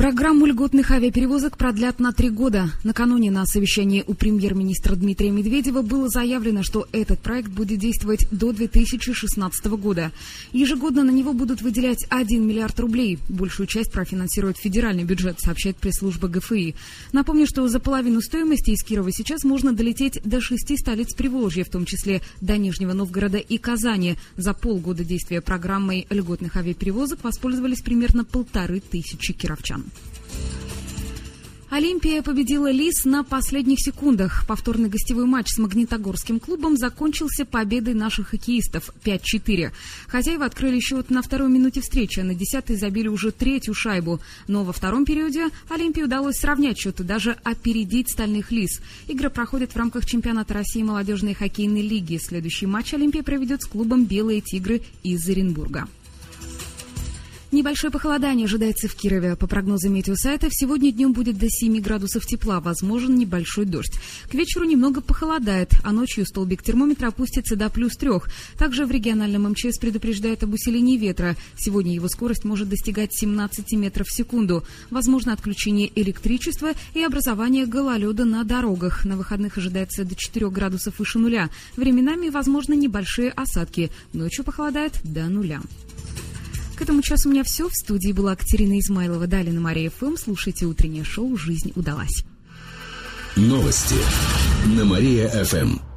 Программу льготных авиаперевозок продлят на три года. Накануне на совещании у премьер-министра Дмитрия Медведева было заявлено, что этот проект будет действовать до 2016 года. Ежегодно на него будут выделять 1 миллиард рублей. Большую часть профинансирует федеральный бюджет, сообщает пресс-служба ГФИ. Напомню, что за половину стоимости из Кирова сейчас можно долететь до шести столиц Приволжья, в том числе до Нижнего Новгорода и Казани. За полгода действия программы льготных авиаперевозок воспользовались примерно полторы тысячи кировчан. Олимпия победила Лис на последних секундах. Повторный гостевой матч с Магнитогорским клубом закончился победой наших хоккеистов 5-4. Хозяева открыли счет на второй минуте встречи, а на десятой забили уже третью шайбу. Но во втором периоде Олимпии удалось сравнять счет и даже опередить стальных Лис. Игры проходят в рамках чемпионата России молодежной хоккейной лиги. Следующий матч Олимпия проведет с клубом «Белые тигры» из Оренбурга. Небольшое похолодание ожидается в Кирове. По прогнозам метеосайтов, сегодня днем будет до 7 градусов тепла, возможен небольшой дождь. К вечеру немного похолодает, а ночью столбик термометра опустится до плюс трех. Также в региональном МЧС предупреждает об усилении ветра. Сегодня его скорость может достигать 17 метров в секунду. Возможно отключение электричества и образование гололеда на дорогах. На выходных ожидается до 4 градусов выше нуля. Временами возможны небольшие осадки. Ночью похолодает до нуля. Этому часу у меня все. В студии была Катерина Измайлова. Далее на Мария ФМ. Слушайте утреннее шоу «Жизнь удалась». Новости на Мария-ФМ.